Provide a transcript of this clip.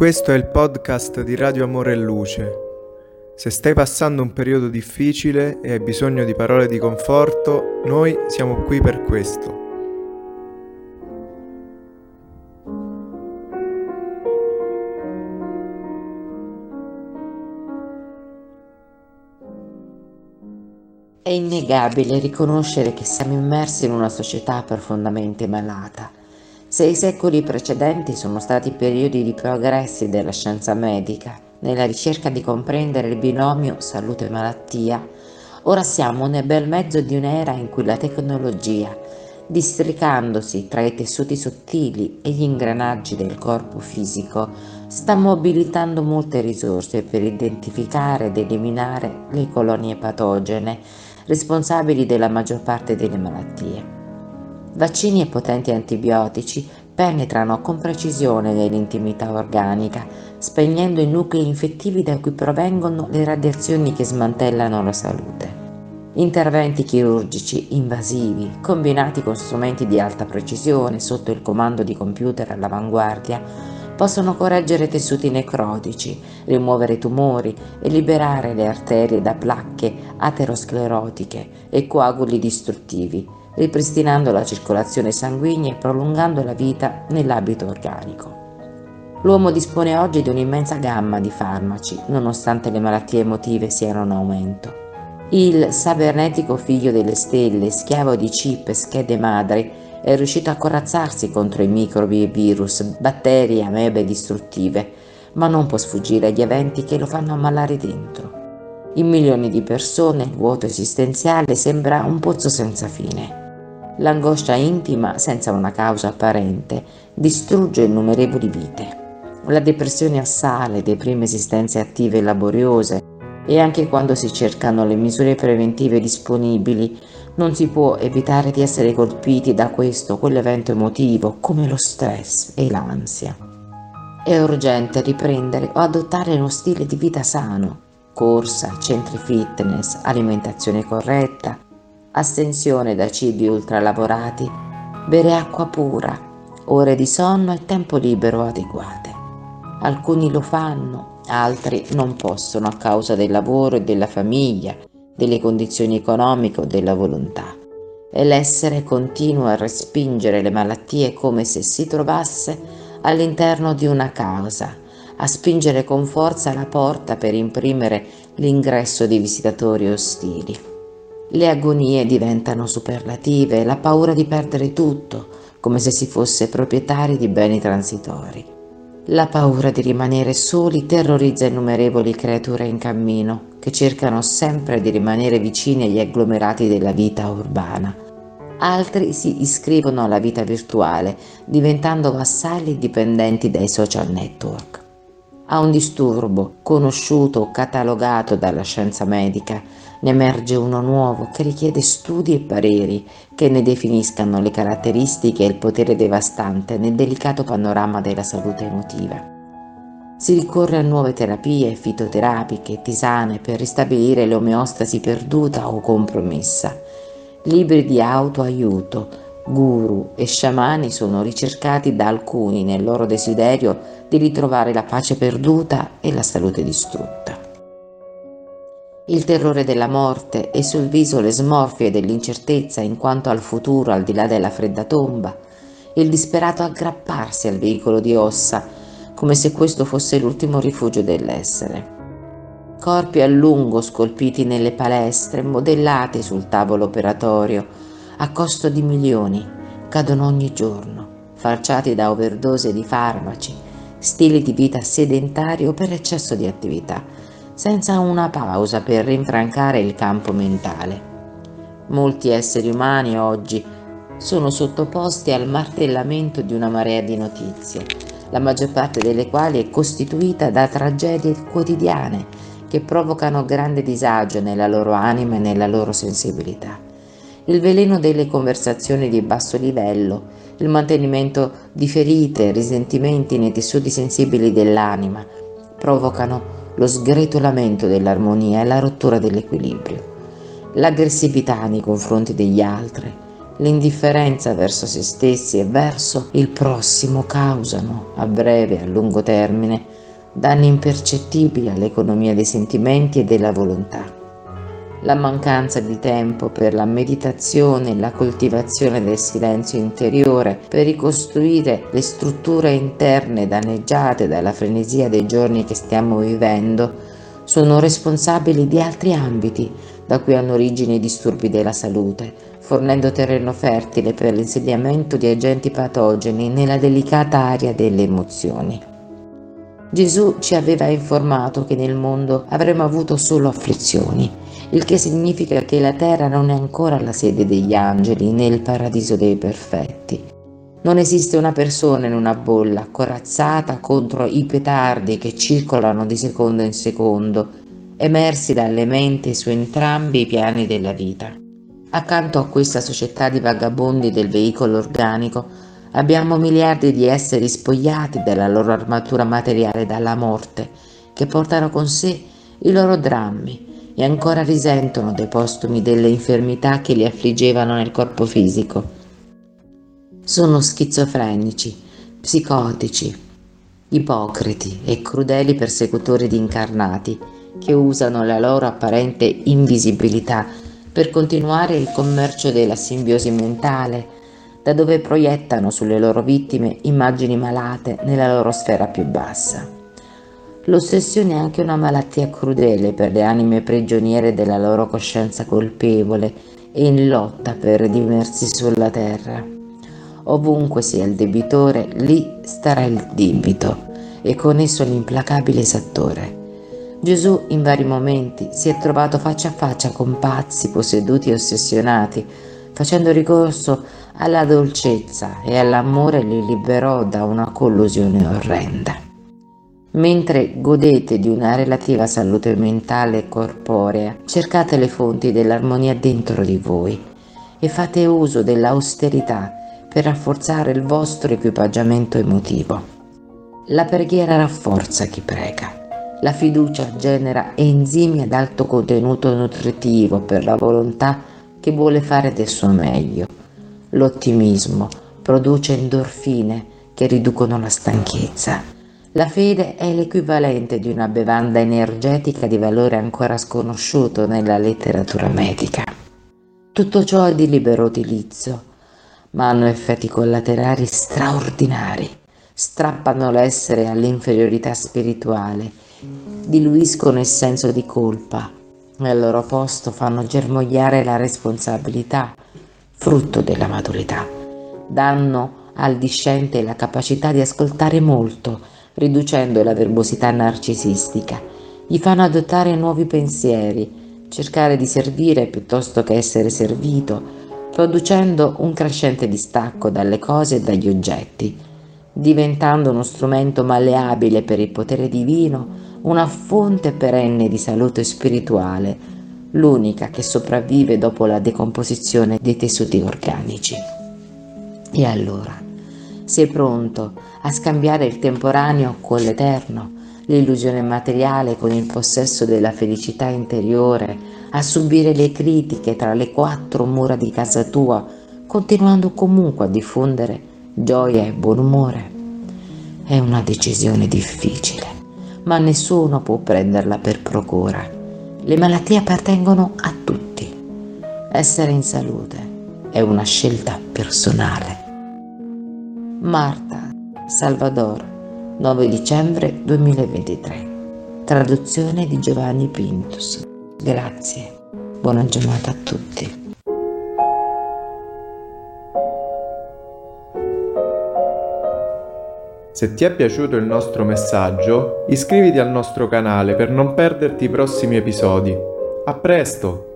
Questo è il podcast di Radio Amore e Luce. Se stai passando un periodo difficile e hai bisogno di parole di conforto, noi siamo qui per questo. È innegabile riconoscere che siamo immersi in una società profondamente malata se i secoli precedenti sono stati periodi di progressi della scienza medica nella ricerca di comprendere il binomio salute-malattia, ora siamo nel bel mezzo di un'era in cui la tecnologia, districandosi tra i tessuti sottili e gli ingranaggi del corpo fisico, sta mobilitando molte risorse per identificare ed eliminare le colonie patogene responsabili della maggior parte delle malattie. Vaccini e potenti antibiotici penetrano con precisione nell'intimità organica, spegnendo i nuclei infettivi da cui provengono le radiazioni che smantellano la salute. Interventi chirurgici invasivi, combinati con strumenti di alta precisione sotto il comando di computer all'avanguardia, possono correggere tessuti necrotici, rimuovere tumori e liberare le arterie da placche aterosclerotiche e coaguli distruttivi ripristinando la circolazione sanguigna e prolungando la vita nell'abito organico. L'uomo dispone oggi di un'immensa gamma di farmaci, nonostante le malattie emotive siano in aumento. Il sabernetico figlio delle stelle, schiavo di chip e schede madri, è riuscito a corazzarsi contro i microbi e virus, batteri e amebe distruttive, ma non può sfuggire agli eventi che lo fanno ammalare dentro. In milioni di persone il vuoto esistenziale sembra un pozzo senza fine. L'angoscia intima, senza una causa apparente, distrugge innumerevoli vite. La depressione assale, deprime esistenze attive e laboriose e anche quando si cercano le misure preventive disponibili non si può evitare di essere colpiti da questo o quell'evento emotivo come lo stress e l'ansia. È urgente riprendere o adottare uno stile di vita sano, corsa, centri fitness, alimentazione corretta, astensione da cibi ultralavorati, bere acqua pura, ore di sonno e tempo libero adeguate. Alcuni lo fanno, altri non possono a causa del lavoro e della famiglia, delle condizioni economiche o della volontà. E l'essere continua a respingere le malattie come se si trovasse all'interno di una casa, a spingere con forza la porta per imprimere l'ingresso di visitatori ostili. Le agonie diventano superlative, la paura di perdere tutto, come se si fosse proprietari di beni transitori. La paura di rimanere soli terrorizza innumerevoli creature in cammino, che cercano sempre di rimanere vicini agli agglomerati della vita urbana. Altri si iscrivono alla vita virtuale, diventando vassalli dipendenti dai social network. A un disturbo, conosciuto o catalogato dalla scienza medica, ne emerge uno nuovo che richiede studi e pareri che ne definiscano le caratteristiche e il potere devastante nel delicato panorama della salute emotiva. Si ricorre a nuove terapie fitoterapiche tisane per ristabilire l'omeostasi perduta o compromessa. Libri di autoaiuto, guru e sciamani sono ricercati da alcuni nel loro desiderio di ritrovare la pace perduta e la salute distrutta il terrore della morte e sul viso le smorfie dell'incertezza in quanto al futuro al di là della fredda tomba, il disperato aggrapparsi al veicolo di ossa, come se questo fosse l'ultimo rifugio dell'essere. Corpi a lungo scolpiti nelle palestre, modellati sul tavolo operatorio, a costo di milioni, cadono ogni giorno, falciati da overdose di farmaci, stili di vita sedentario per eccesso di attività, senza una pausa per rinfrancare il campo mentale. Molti esseri umani oggi sono sottoposti al martellamento di una marea di notizie, la maggior parte delle quali è costituita da tragedie quotidiane che provocano grande disagio nella loro anima e nella loro sensibilità. Il veleno delle conversazioni di basso livello, il mantenimento di ferite e risentimenti nei tessuti sensibili dell'anima, provocano lo sgretolamento dell'armonia e la rottura dell'equilibrio, l'aggressività nei confronti degli altri, l'indifferenza verso se stessi e verso il prossimo causano, a breve e a lungo termine, danni impercettibili all'economia dei sentimenti e della volontà. La mancanza di tempo per la meditazione la coltivazione del silenzio interiore per ricostruire le strutture interne danneggiate dalla frenesia dei giorni che stiamo vivendo sono responsabili di altri ambiti da cui hanno origine i disturbi della salute, fornendo terreno fertile per l'insediamento di agenti patogeni nella delicata area delle emozioni. Gesù ci aveva informato che nel mondo avremmo avuto solo afflizioni, il che significa che la terra non è ancora la sede degli angeli né il paradiso dei perfetti. Non esiste una persona in una bolla corazzata contro i petardi che circolano di secondo in secondo, emersi dalle menti su entrambi i piani della vita. Accanto a questa società di vagabondi del veicolo organico, abbiamo miliardi di esseri spogliati della loro armatura materiale dalla morte, che portano con sé i loro drammi e ancora risentono dei postumi delle infermità che li affliggevano nel corpo fisico sono schizofrenici, psicotici, ipocriti e crudeli persecutori di incarnati che usano la loro apparente invisibilità per continuare il commercio della simbiosi mentale, da dove proiettano sulle loro vittime immagini malate nella loro sfera più bassa. L'ossessione è anche una malattia crudele per le anime prigioniere della loro coscienza colpevole e in lotta per redimersi sulla terra. Ovunque sia il debitore, lì starà il debito e con esso l'implacabile esattore. Gesù in vari momenti si è trovato faccia a faccia con pazzi, posseduti e ossessionati, facendo ricorso alla dolcezza e all'amore li liberò da una collusione orrenda. Mentre godete di una relativa salute mentale e corporea, cercate le fonti dell'armonia dentro di voi e fate uso dell'austerità per rafforzare il vostro equipaggiamento emotivo. La preghiera rafforza chi prega. La fiducia genera enzimi ad alto contenuto nutritivo per la volontà che vuole fare del suo meglio. L'ottimismo produce endorfine che riducono la stanchezza. La fede è l'equivalente di una bevanda energetica di valore ancora sconosciuto nella letteratura medica. Tutto ciò è di libero utilizzo ma hanno effetti collaterali straordinari, strappano l'essere all'inferiorità spirituale, diluiscono il senso di colpa e al loro posto fanno germogliare la responsabilità, frutto della maturità. Danno al discente la capacità di ascoltare molto, riducendo la verbosità narcisistica. Gli fanno adottare nuovi pensieri, cercare di servire piuttosto che essere servito, producendo un crescente distacco dalle cose e dagli oggetti, diventando uno strumento malleabile per il potere divino, una fonte perenne di salute spirituale, l'unica che sopravvive dopo la decomposizione dei tessuti organici. E allora, sei pronto a scambiare il temporaneo con l'eterno, l'illusione materiale con il possesso della felicità interiore, a subire le critiche tra le quattro mura di casa tua, continuando comunque a diffondere gioia e buon umore. È una decisione difficile, ma nessuno può prenderla per procura. Le malattie appartengono a tutti. Essere in salute è una scelta personale. Marta, Salvador, 9 dicembre 2023. Traduzione di Giovanni Pintus. Grazie, buona giornata a tutti. Se ti è piaciuto il nostro messaggio, iscriviti al nostro canale per non perderti i prossimi episodi. A presto!